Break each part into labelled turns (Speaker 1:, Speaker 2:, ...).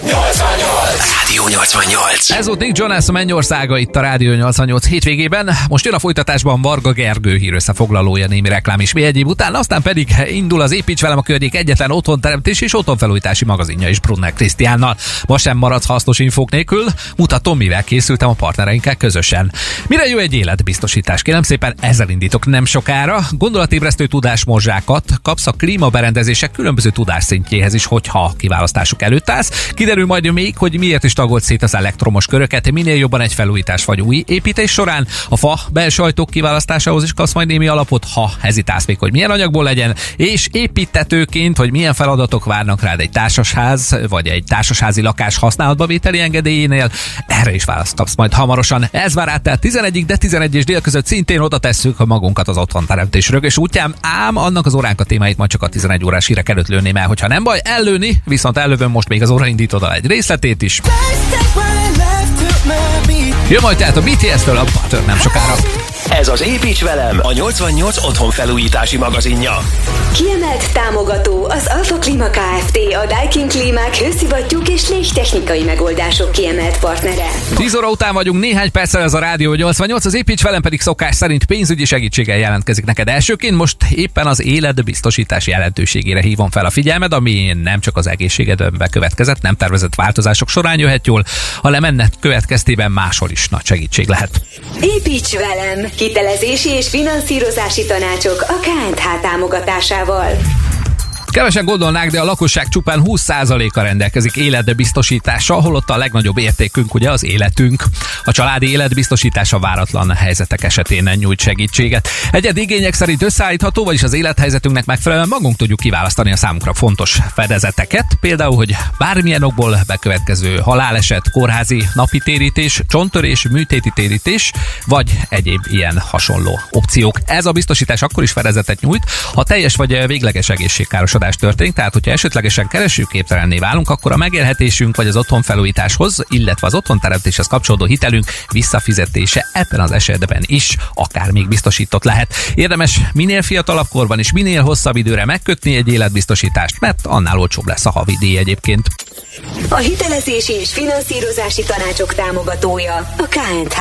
Speaker 1: No es extraño Rádió 88.
Speaker 2: Ez volt Nick Jonas Mennyországa itt a Rádió 88 hétvégében. Most jön a folytatásban Varga Gergő hír összefoglalója némi reklám is mi egyéb után, aztán pedig indul az Építs velem a környék egyetlen otthonteremtés és otthonfelújítási magazinja is Brunner Krisztiánnal. Ma sem maradsz hasznos infók nélkül, mutatom mivel készültem a partnereinkkel közösen. Mire jó egy életbiztosítás? Kérem szépen ezzel indítok nem sokára. Gondolatébresztő tudásmorzsákat kapsz a klímaberendezések különböző tudásszintjéhez is, hogyha kiválasztásuk előtt állsz. Kiderül majd még, hogy miért is tagolt szét az elektromos köröket, minél jobban egy felújítás vagy új építés során. A fa belső ajtók kiválasztásához is kapsz majd némi alapot, ha hezitálsz még, hogy milyen anyagból legyen, és építetőként, hogy milyen feladatok várnak rád egy társasház, vagy egy társasházi lakás használatba vételi engedélyénél, erre is választ kapsz majd hamarosan. Ez vár át, tehát 11 de 11 és dél között szintén oda tesszük magunkat az otthon teremtésről, és útján ám annak az óránk a témáit majd csak a 11 órás hírek előtt lőném el, hogyha nem baj, ellőni, viszont ellövöm most még az óraindítod egy részletét is. Jön majd tehát a BTS-től a Butter nem sokára.
Speaker 1: Ez az Építs velem, a 88 otthon felújítási magazinja.
Speaker 3: Kiemelt támogató az Alfa Klima Kft. A Daikin Klímák hőszivattyúk és légtechnikai megoldások kiemelt partnere.
Speaker 2: 10 óra után vagyunk, néhány perccel ez a Rádió 88, az építs velem pedig szokás szerint pénzügyi segítséggel jelentkezik neked elsőként. Most éppen az életbiztosítás jelentőségére hívom fel a figyelmed, ami nem csak az egészségedben bekövetkezett, nem tervezett változások során jöhet jól, hanem ennek következtében máshol is nagy segítség lehet.
Speaker 3: Építs velem! Hitelezési és finanszírozási tanácsok a KNH támogatásával.
Speaker 2: Kevesen gondolnák, de a lakosság csupán 20%-a rendelkezik életbiztosítással, holott a legnagyobb értékünk ugye az életünk. A családi életbiztosítása váratlan helyzetek esetén nyújt segítséget. Egyed igények szerint összeállítható, vagyis az élethelyzetünknek megfelelően magunk tudjuk kiválasztani a számunkra fontos fedezeteket, például, hogy bármilyen okból bekövetkező haláleset, kórházi napi térítés, csonttörés, műtéti térítés, vagy egyéb ilyen hasonló opciók. Ez a biztosítás akkor is fedezetet nyújt, ha teljes vagy végleges egészségkárosodás történik, tehát hogyha esetlegesen keresőképtelenné válunk, akkor a megélhetésünk vagy az otthonfelújításhoz, illetve az otthonteremtéshez kapcsolódó hitelünk visszafizetése ebben az esetben is akár még biztosított lehet. Érdemes minél fiatalabb korban és minél hosszabb időre megkötni egy életbiztosítást, mert annál olcsóbb lesz a havidíj egyébként.
Speaker 3: A hitelezési és finanszírozási tanácsok támogatója a KNH.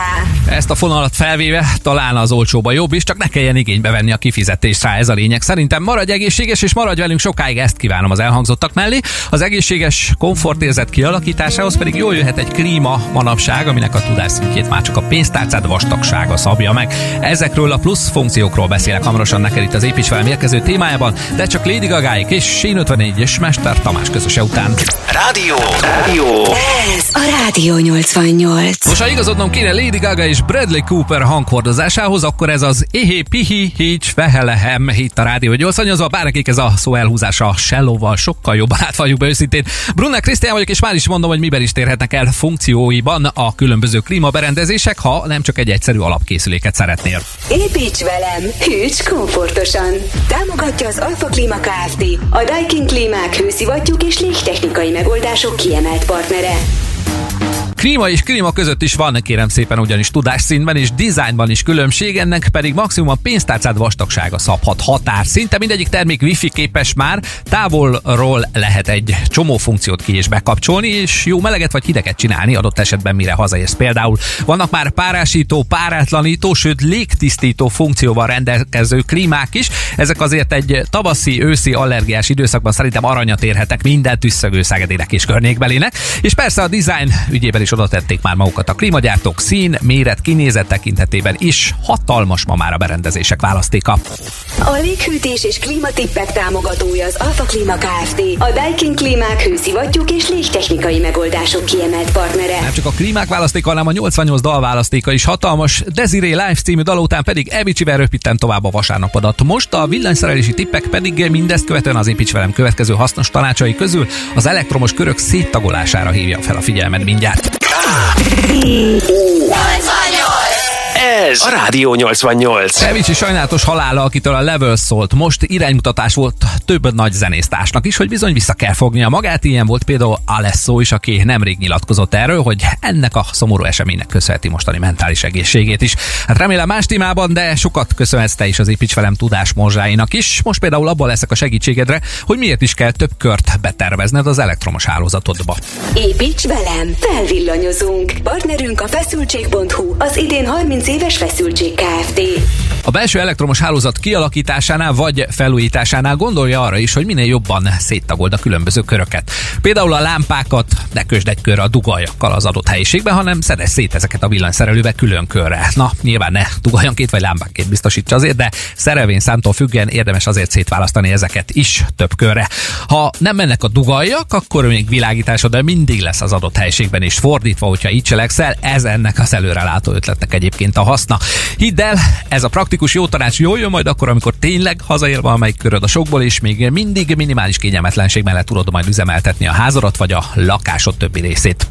Speaker 2: Ezt a fonalat felvéve talán az olcsóba jobb is, csak ne kelljen igénybe venni a kifizetést rá, ez a lényeg. Szerintem maradj egészséges és maradj velünk sokáig, ezt kívánom az elhangzottak mellé. Az egészséges komfortérzet kialakításához pedig jól jöhet egy klíma manapság, aminek a tudásszintjét már csak a pénztárcád vastagsága szabja meg. Ezekről a plusz funkciókról beszélek hamarosan neked itt az építs velem érkező témájában, de csak Lady Gagáik és Sén 54 és Mester Tamás közöse után.
Speaker 1: Rádió, rádió.
Speaker 3: Ez a Rádió 88.
Speaker 2: Most ha igazodnom kéne Lady Gaga és Bradley Cooper hanghordozásához, akkor ez az Ihé Pihi Hics Fehelehem itt a Rádió 88 bár nekik ez a szó elhúzása Shellóval sokkal jobban átfaljuk be őszintén. Brunner Krisztián vagyok, és már is mondom, hogy miben is térhetnek el funkcióiban a különböző klímaberendezések, ha nem csak egy egyszerű alapkészüléket szeretnél.
Speaker 3: Építs velem, hűts komfortosan. Támogatja az Alfa Klima Kft. A Daikin Klímák hőszivattyúk és légtechnikai megoldások kiemelt partnere.
Speaker 2: Klíma és klíma között is van, kérem szépen, ugyanis tudásszintben és dizájnban is különbség, ennek pedig maximum a pénztárcád vastagsága szabhat határ. Szinte mindegyik termék wifi képes már, távolról lehet egy csomó funkciót ki és bekapcsolni, és jó meleget vagy hideget csinálni adott esetben mire hazaérsz. Például vannak már párásító, párátlanító, sőt légtisztító funkcióval rendelkező klímák is. Ezek azért egy tavaszi, őszi allergiás időszakban szerintem aranyat érhetek minden tüsszögő szegedének és környékbelének. És persze a design ügyében is oda tették már magukat a klímagyártók szín, méret, kinézet tekintetében is hatalmas ma már a berendezések választéka.
Speaker 3: A léghűtés és klímatippek támogatója az Alfa Klima Kft. A Daikin Klímák hőszivattyúk és légtechnikai megoldások kiemelt partnere.
Speaker 2: Nem csak a klímák választéka, hanem a 88 dal választéka is hatalmas. Desiree Live című dal után pedig Evicsivel röpítem tovább a vasárnapodat. Most a villanyszerelési tippek pedig mindezt követően az építs velem következő hasznos tanácsai közül az elektromos körök széttagolására hívja fel a figyelmed mindjárt. Ah.
Speaker 1: Ez a Rádió 88.
Speaker 2: Szevicsi sajnálatos halála, akitől a Level szólt, most iránymutatás volt több nagy zenésztársnak is, hogy bizony vissza kell fognia magát. Ilyen volt például Alesso is, aki nemrég nyilatkozott erről, hogy ennek a szomorú eseménynek köszönheti mostani mentális egészségét is. Hát remélem más témában, de sokat köszönhetsz te is az építs velem tudás morzsáinak is. Most például abban leszek a segítségedre, hogy miért is kell több kört betervezned az elektromos hálózatodba.
Speaker 3: Építs velem, felvillanyozunk. Partnerünk a feszültség.hu, az idén 30 éves feszültség Kft.
Speaker 2: A belső elektromos hálózat kialakításánál vagy felújításánál gondolja arra is, hogy minél jobban széttagold a különböző köröket. Például a lámpákat ne kösd egy körre a dugaljakkal az adott helyiségben, hanem szedesz szét ezeket a villanyszerelőbe külön körre. Na, nyilván ne dugoljon két vagy lámpánként biztosítsa azért, de szerelvény számtól függően érdemes azért szétválasztani ezeket is több körre. Ha nem mennek a dugaljak, akkor még világításod, de mindig lesz az adott helyiségben is fordítva, hogyha így cselekszel, ez ennek az előrelátó ötletnek egyébként a haszna. Hidd el, ez a praktikus jó tanács jól jön majd akkor, amikor tényleg hazaér valamelyik köröd a sokból, és még mindig minimális kényelmetlenség mellett tudod majd üzemeltetni a házadat vagy a lakásod többi részét.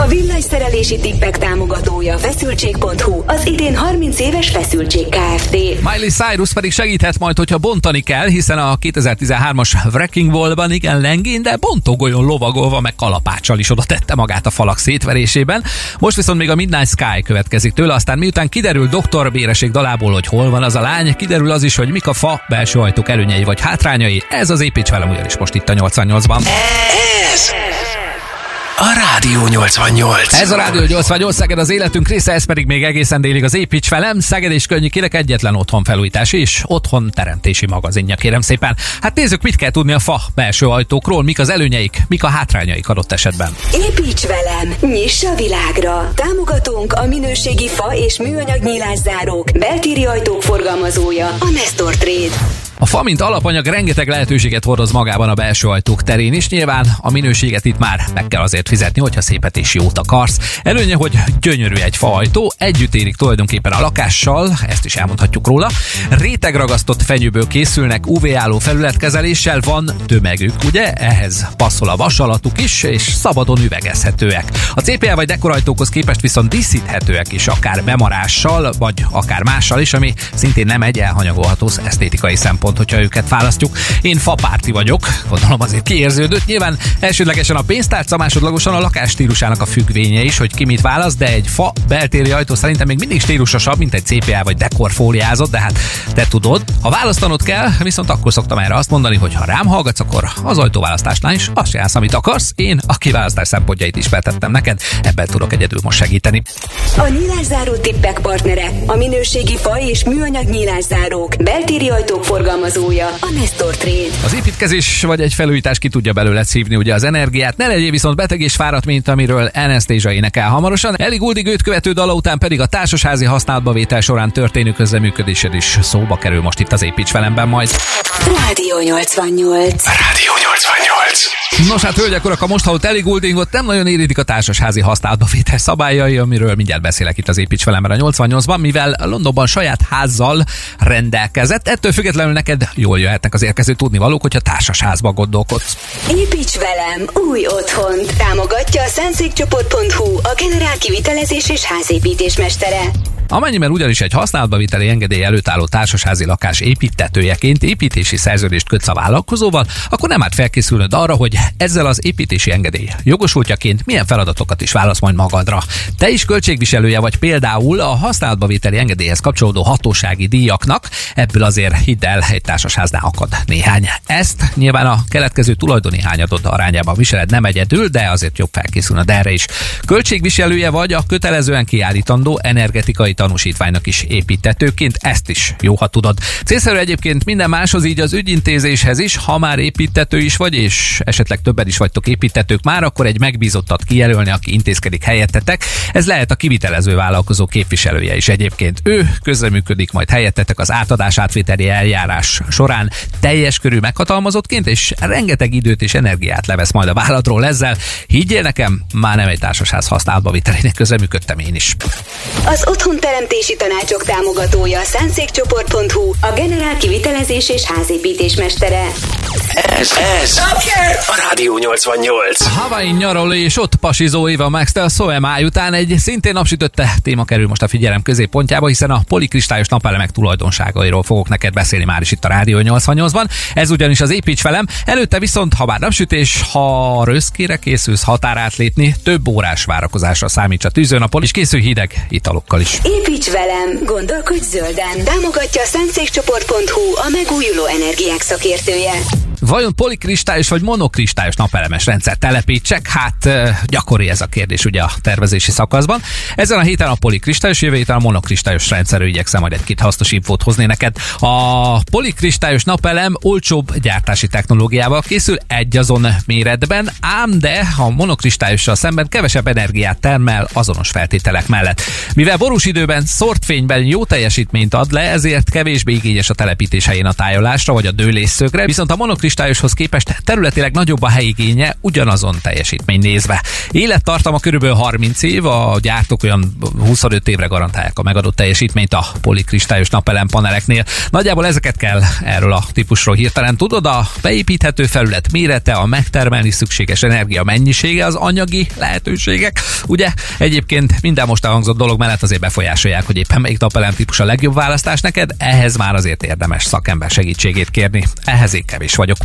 Speaker 3: A villanyszerelési tippek támogatója feszültség.hu, az idén 30 éves feszültség Kft.
Speaker 2: Miley Cyrus pedig segíthet majd, hogyha bontani kell, hiszen a 2013-as Wrecking Ball-ban igen lengén, de bontógolyon lovagolva meg kalapáccsal is oda tette magát a falak szétverésében. Most viszont még a Midnight Sky következik tőle, aztán miután kiderül Dr. Béreség dalából, hogy hol van az a lány, kiderül az is, hogy mik a fa belső ajtók előnyei vagy hátrányai. Ez az építs velem ugyanis most itt a 88-ban.
Speaker 1: Ez a Rádió 88.
Speaker 2: Ez a Rádió 88 Szeged az életünk része, ez pedig még egészen délig az Építs velem. Szeged és Könnyűkinek egyetlen otthon felújítás és otthon teremtési magazinja, kérem szépen. Hát nézzük, mit kell tudni a fa belső ajtókról, mik az előnyeik, mik a hátrányaik adott esetben.
Speaker 3: Építs velem, nyiss a világra! Támogatónk a minőségi fa és műanyag nyílászárók, beltéri ajtók forgalmazója, a Nestor Trade.
Speaker 2: A fa, mint alapanyag rengeteg lehetőséget hordoz magában a belső ajtók terén is. Nyilván a minőséget itt már meg kell azért fizetni, hogyha szépet és jót akarsz. Előnye, hogy gyönyörű egy faajtó, együtt érik tulajdonképpen a lakással, ezt is elmondhatjuk róla. Rétegragasztott fenyőből készülnek, UV-álló felületkezeléssel van tömegük, ugye? Ehhez passzol a vasalatuk is, és szabadon üvegezhetőek. A CPL vagy dekorajtókhoz képest viszont díszíthetőek is, akár bemarással, vagy akár mással is, ami szintén nem egy elhanyagolható esztétikai szempont pont, hogyha őket választjuk. Én fapárti vagyok, gondolom azért kiérződött. Nyilván elsődlegesen a pénztárca, másodlagosan a lakás stílusának a függvénye is, hogy ki mit választ, de egy fa beltéri ajtó szerintem még mindig stílusosabb, mint egy CPA vagy dekorfóliázott, de hát te tudod, ha választanod kell, viszont akkor szoktam erre azt mondani, hogy ha rám hallgatsz, akkor az ajtóválasztásnál is azt jársz, amit akarsz. Én a kiválasztás szempontjait is betettem neked, ebben tudok egyedül most segíteni.
Speaker 3: A nyílászáró tippek partnere, a minőségi fa és műanyag nyílászárók, beltéri ajtók forgalmazója, a Nestor Trade.
Speaker 2: Az építkezés vagy egy felújítás ki tudja belőle szívni ugye az energiát, ne legyél viszont beteg és fáradt, mint amiről Anastasia énekel hamarosan. Eli Guldig őt követő dala után pedig a társasházi használatba vétel során történő közleműködésed is szóba kerül most itt az Építs velemben majd.
Speaker 3: Rádió 88.
Speaker 1: Rádió 88.
Speaker 2: Nos hát, hölgyek, urak, a most hallott Eli Gouldingot nem nagyon érintik a társasházi használatba vétel szabályai, amiről mindjárt beszélek itt az Építs velemben a 88-ban, mivel Londonban saját házzal rendelkezett. Ettől függetlenül neked jól jöhetnek az érkező tudnivalók, hogyha társasházba gondolkodsz.
Speaker 3: Építs velem új otthon. Támogatja a szentszékcsoport.hu, a generál kivitelezés és házépítés mestere.
Speaker 2: Amennyiben ugyanis egy használatba viteli engedély előtt álló társasházi lakás építetőjeként építési szerződést kötsz a vállalkozóval, akkor nem árt felkészülnöd arra, hogy ezzel az építési engedély jogosultjaként milyen feladatokat is válasz majd magadra. Te is költségviselője vagy például a használatba viteli engedélyhez kapcsolódó hatósági díjaknak, ebből azért hidd el, egy társasháznál akad néhány. Ezt nyilván a keletkező tulajdoni hányadod arányában viseled nem egyedül, de azért jobb felkészülnöd erre is. Költségviselője vagy a kötelezően kiállítandó energetikai tanúsítványnak is építetőként, ezt is jó, ha tudod. Célszerű egyébként minden máshoz így az ügyintézéshez is, ha már építető is vagy, és esetleg többen is vagytok építetők már, akkor egy megbízottat kijelölni, aki intézkedik helyettetek. Ez lehet a kivitelező vállalkozó képviselője is egyébként. Ő közreműködik majd helyettetek az átadás átvételi eljárás során teljes körű meghatalmazottként, és rengeteg időt és energiát levesz majd a vállalatról ezzel. Higgyél nekem, már nem egy társasház használatba vitelének közreműködtem én is.
Speaker 3: Az otthon otthonteremtési tanácsok támogatója a szánszékcsoport.hu, a Generál kivitelezés és házépítés mestere.
Speaker 1: Ez, ez a Rádió 88.
Speaker 2: Hawaii nyaraló és ott pasizó Éva Max a Soemáj után egy szintén napsütötte téma kerül most a figyelem középpontjába, hiszen a polikristályos napelemek tulajdonságairól fogok neked beszélni már is itt a Rádió 88-ban. Ez ugyanis az építs velem. Előtte viszont, ha bár napsütés, ha röszkére készülsz határát lépni, több órás várakozásra számíts a tűzőnapon, és készül hideg italokkal is.
Speaker 3: Építs velem, gondolkodj zölden. Támogatja a szánszékcsoport.hu, a megújuló energiák szakértője.
Speaker 2: Vajon polikristályos vagy monokristályos napelemes rendszer telepítsek? Hát gyakori ez a kérdés ugye a tervezési szakaszban. Ezen a héten a polikristályos, jövő héten a monokristályos rendszerről igyekszem majd egy-két hasznos infót hozni neked. A polikristályos napelem olcsóbb gyártási technológiával készül egy azon méretben, ám de a monokristályossal szemben kevesebb energiát termel azonos feltételek mellett. Mivel borús időben, szort fényben jó teljesítményt ad le, ezért kevésbé igényes a telepítés helyén a tájolásra vagy a dőlésszögre, viszont a monokristályos kristályoshoz képest területileg nagyobb a helyigénye ugyanazon teljesítmény nézve. Élettartama körülbelül 30 év, a gyártók olyan 25 évre garantálják a megadott teljesítményt a polikristályos napelem paneleknél. Nagyjából ezeket kell erről a típusról hirtelen tudod, a beépíthető felület mérete, a megtermelni szükséges energia mennyisége, az anyagi lehetőségek. Ugye egyébként minden most elhangzott dolog mellett azért befolyásolják, hogy éppen melyik napelem típus a legjobb választás neked, ehhez már azért érdemes szakember segítségét kérni. Ehhez én kevés vagyok.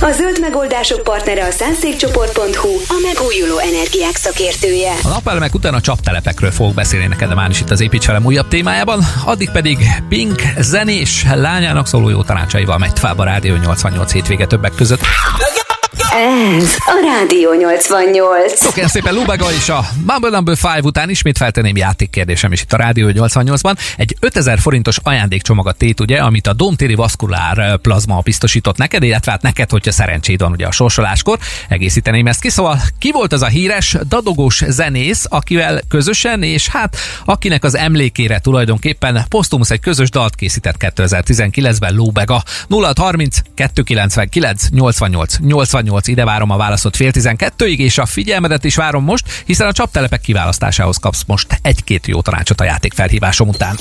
Speaker 3: A zöld megoldások partnere a szánszékcsoport.hu, a megújuló energiák szakértője.
Speaker 2: A napelemek után a csaptelepekről fogok beszélni neked már is itt az Építs velem újabb témájában, addig pedig Pink zenés lányának szóló jó tanácsaival megy tovább a Rádió 88 hétvége többek között.
Speaker 3: Ez a Rádió 88.
Speaker 2: Szokján szépen Lubaga is a Mumble Number 5 után ismét feltenném játékkérdésem is itt a Rádió 88-ban. Egy 5000 forintos ajándékcsomagot tét, ugye, amit a Domtéri Vaszkulár Plazma biztosított neked, illetve hát neked, hogyha szerencséd van ugye a sorsoláskor. Egészíteném ezt ki, szóval ki volt az a híres dadogós zenész, akivel közösen, és hát akinek az emlékére tulajdonképpen Postumusz egy közös dalt készített 2019-ben Lóbega 0630 299 88 88 ide várom a válaszot fél tizenkettőig, és a figyelmedet is várom most, hiszen a csaptelepek kiválasztásához kapsz most egy-két jó tanácsot a játék felhívásom után.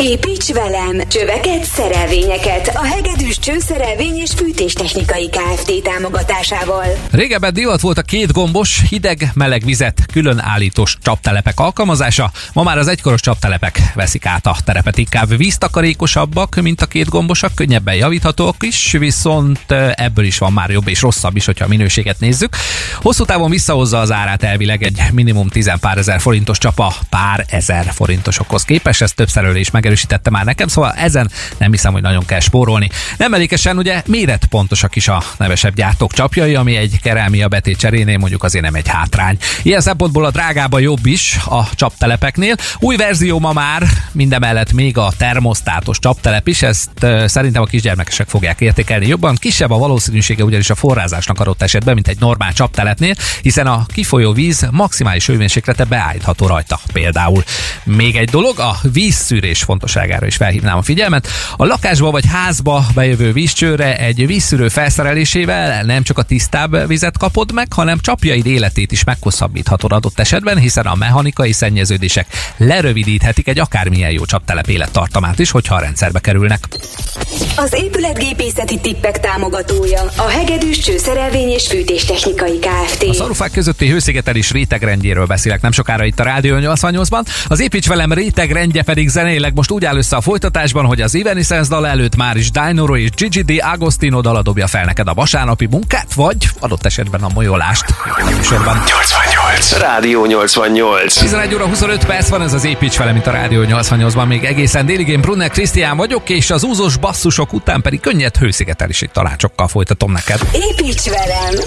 Speaker 3: Építs velem csöveket, szerelvényeket a Hegedűs Csőszerelvény és Fűtéstechnikai Kft. támogatásával.
Speaker 2: Régebben divat volt a két gombos, hideg-meleg vizet külön állítós csaptelepek alkalmazása, ma már az egykoros csaptelepek veszik át a terepet, inkább víztakarékosabbak, mint a két gombosak, könnyebben javíthatóak is, viszont ebből is van már jobb és rosszabb is, hogyha a minőséget nézzük. Hosszú távon visszahozza az árát elvileg egy minimum 10 pár ezer forintos csapa pár ezer forintosokhoz képest. Ezt többször is megerősítette már nekem, szóval ezen nem hiszem, hogy nagyon kell spórolni. Nem elégesen ugye méretpontosak is a nevesebb gyártók csapjai, ami egy kerámia betét cserénél mondjuk azért nem egy hátrány. Ilyen szempontból a drágába jobb is a csaptelepeknél. Új verzió ma már mindemellett még a termosztátos csaptelep is, ezt szerintem a kisgyermekesek fogják értékelni jobban. Kisebb a valószínűsége ugyanis a forrázásnak adott esetben, mint egy normál csapteletnél, hiszen a kifolyó víz maximális hőmérséklete beállítható rajta. Például még egy dolog, a vízszűrés fontosságára is felhívnám a figyelmet. A lakásba vagy házba bejövő vízcsőre egy vízszűrő felszerelésével nem csak a tisztább vizet kapod meg, hanem csapjaid életét is meghosszabbíthatod adott esetben, hiszen a mechanikai szennyeződések lerövidíthetik egy akármilyen jó csaptelep élettartamát is, hogyha a rendszerbe kerülnek.
Speaker 3: Az épületgépészeti tippek támogatója a Hegedűs Csőszerelvény és Fűtéstechnikai Kft.
Speaker 2: A szarufák közötti hőszigetelés rétegrendjéről beszélek nem sokára itt a Rádió 88-ban. Az építs velem rétegrendje pedig zenéleg most úgy áll össze a folytatásban, hogy az Evanescence dal előtt már is Dinoro és Gigi D. Agostino dala dobja fel neked a vasárnapi munkát, vagy adott esetben a molyolást. Műsorban.
Speaker 1: 88. Rádió 88.
Speaker 2: 11 óra 25 perc van, ez az építs velem itt a Rádió 88-ban még egészen délig. Én Brunner Krisztián vagyok, és az úzos basszusok után pedig könnyed hőszigetelési tanácsokkal folytatom neked.
Speaker 3: Építs velem,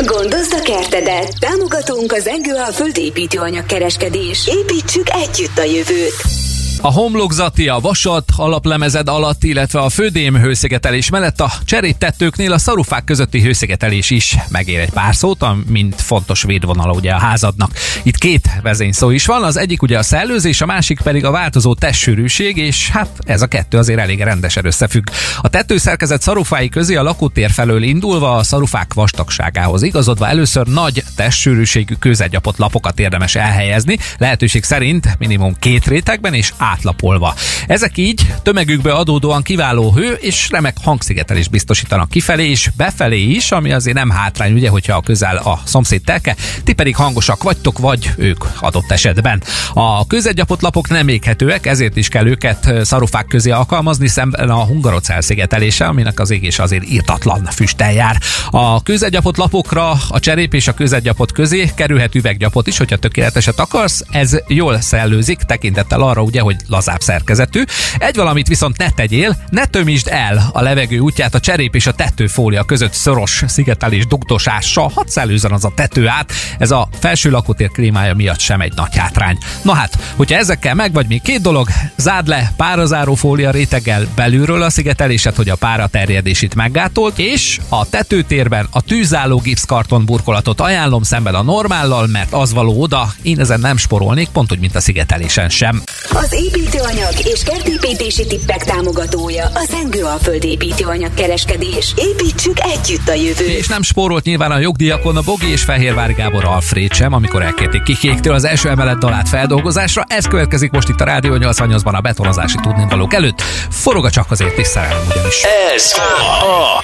Speaker 3: gondozd a kertedet. Támogatunk az Engőalföld építőanyagkereskedés. Építsük együtt a jövőt.
Speaker 2: A homlokzati, a vasat alaplemezed alatt, illetve a födém hőszigetelés mellett a cseréttettőknél a szarufák közötti hőszigetelés is megér egy pár szót, mint fontos védvonala ugye a házadnak. Itt két vezényszó is van, az egyik ugye a szellőzés, a másik pedig a változó testsűrűség, és hát ez a kettő azért elég rendesen összefügg. A tetőszerkezet szarufái közé a lakótér felől indulva a szarufák vastagságához igazodva először nagy testsűrűségű kőzetgyapott lapokat érdemes elhelyezni, lehetőség szerint minimum két rétegben és átlapolva. Ezek így tömegükbe adódóan kiváló hő és remek hangszigetelést biztosítanak kifelé és befelé is, ami azért nem hátrány, ugye, hogyha a közel a szomszéd telke, ti pedig hangosak vagytok, vagy ők adott esetben. A közegyapott lapok nem éghetőek, ezért is kell őket szarufák közé alkalmazni szemben a hungarocell szigetelése, aminek az égés azért írtatlan füsttel jár. A közegyapott lapokra a cserép és a közegyapott közé kerülhet üveggyapot is, hogyha tökéleteset akarsz. Ez jól szellőzik, tekintettel arra ugye, hogy lazább szerkezetű. Egy valamit viszont ne tegyél, ne tömítsd el a levegő útját a cserép és a tetőfólia között szoros szigetelés dugdosással, hadd szellőzzen az a tető át. Ez a felső lakótér klímája miatt sem egy nagy hátrány. Na hát, hogyha ezekkel meg vagy még két dolog, zárd le párazáró fólia réteggel belülről a szigetelésed, hogy a pára terjedését meggátolt, és a tetőtérben a tűzálló gipszkarton burkolatot ajánlom szemben a normállal, mert az való oda, én ezen nem sporolnék, pont úgy, mint a szigetelésen sem.
Speaker 3: Az építőanyag és kertépítési tippek támogatója a Zengő Alföld építőanyag kereskedés. Építsük együtt a jövőt.
Speaker 2: És nem spórolt nyilván a jogdíjakon a Bogi és Fehérvári Gábor Alfred sem, amikor elkérték kikéktől az első emelet dalát feldolgozásra. Ez következik most itt a Rádió 88-ban a betonozási tudnivalók előtt. Forog a csak azért is szerelem ugyanis.
Speaker 1: Ez a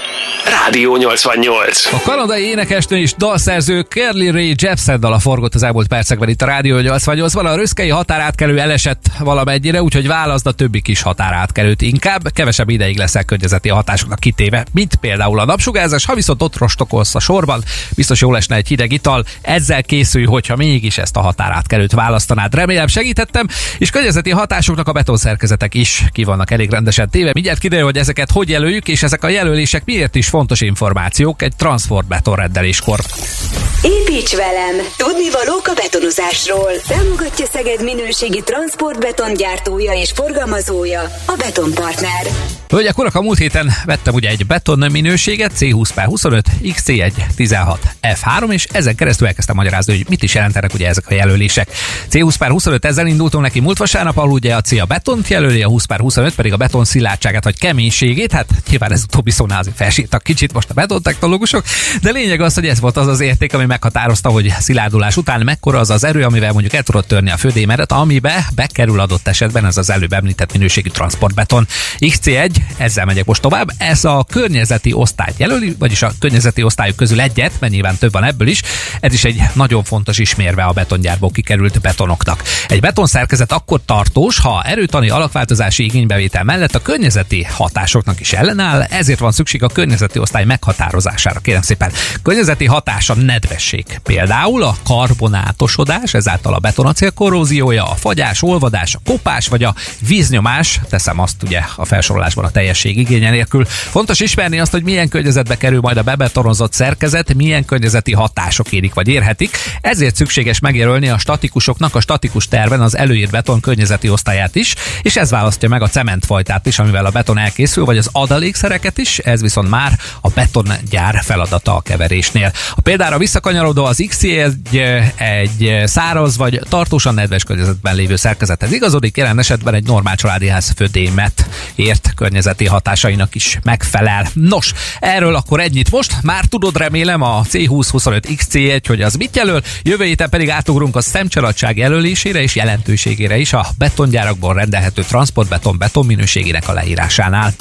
Speaker 1: Rádió 88.
Speaker 2: A kanadai énekesnő és dalszerző Kerly Ray Jepsen dala forgott az elmúlt percekben itt a Rádió 88-ban. A röszkei határátkelő elesett valamennyire, úgyhogy válaszd a többi kis határátkelőt inkább. Kevesebb ideig leszel környezeti hatásoknak kitéve, mint például a napsugárzás. Ha viszont ott rostokolsz a sorban, biztos jól esne egy hideg ital. Ezzel készülj, hogyha mégis ezt a határátkelőt választanád. Remélem segítettem, és környezeti hatásoknak a betonszerkezetek is ki vannak elég rendesen téve. Mindjárt kiderül, hogy ezeket hogy jelöljük, és ezek a jelölések miért is fontos információk egy transport betonrendeléskor.
Speaker 3: Építs velem! Tudni valók a betonozásról. Támogatja Szeged minőségi transportbeton gyártója és forgalmazója, a Betonpartner.
Speaker 2: Hölgyek, urak, a múlt héten vettem ugye egy beton minőséget, C20 per 25, XC1 16 F3, és ezen keresztül elkezdtem magyarázni, hogy mit is jelentenek ugye ezek a jelölések. C20 per 25 ezzel indultunk neki múlt vasárnap, ahol ugye a C a betont jelöli, a 20 per 25 pedig a beton szilárdságát vagy keménységét, hát nyilván ez utóbbi szónál azért felsírtak kicsit most a betontechnológusok, de lényeg az, hogy ez volt az az érték, ami meghatározta, hogy szilárdulás után mekkora az az erő, amivel mondjuk el tudod törni a födémeret, amibe bekerül adott esetben ez az előbb említett minőségű transportbeton. XC1, ezzel megyek most tovább, ez a környezeti osztályt jelöli, vagyis a környezeti osztályok közül egyet, mert nyilván több van ebből is. Ez is egy nagyon fontos ismérve a betongyárból kikerült betonoknak. Egy betonszerkezet akkor tartós, ha erőtani alakváltozási igénybevétel mellett a környezeti hatásoknak is ellenáll, ezért van szükség a környezeti osztály meghatározására. Kérem szépen, környezeti hatása nedvesség. Például a karbonátosodás, ezáltal a betonacél korróziója, a fagyás, olvadás, a kopás vagy a víznyomás, teszem azt ugye a felsorolásban a teljesség igénye nélkül. Fontos ismerni azt, hogy milyen környezetbe kerül majd a bebetonozott szerkezet, milyen környezeti hatások érik vagy érhetik. Ezért szükséges megjelölni a statikusoknak a statikus terven az előírt beton környezeti osztályát is, és ez választja meg a cementfajtát is, amivel a beton elkészül, vagy az adalékszereket is, ez viszont már a betongyár feladata a keverésnél. A példára visszakanyarodó az x egy, egy száraz vagy tartósan nedves környezetben lévő szerkezethez igazodik, jelen esetben egy normál családi ház födémet ért környezeti hatásainak is megfelel. Nos, erről akkor ennyit most. Már tudod remélem a C2025 XC1, hogy az mit jelöl. Jövő héten pedig átugrunk a szemcsaladság jelölésére és jelentőségére is a betongyárakból rendelhető transportbeton beton minőségének a leírásánál.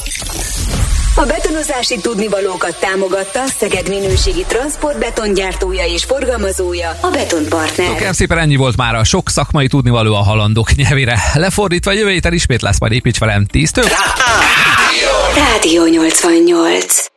Speaker 3: A betonozási tudnivalókat támogatta Szeged minőségi transportbetongyártója és forgalmazója, a Betonpartner.
Speaker 2: Kérem szépen ennyi volt már a sok szakmai tudnivaló a halandók nyelvére. Lefordítva jövő héten ismét lesz majd építs velem 10
Speaker 3: Rádió 88.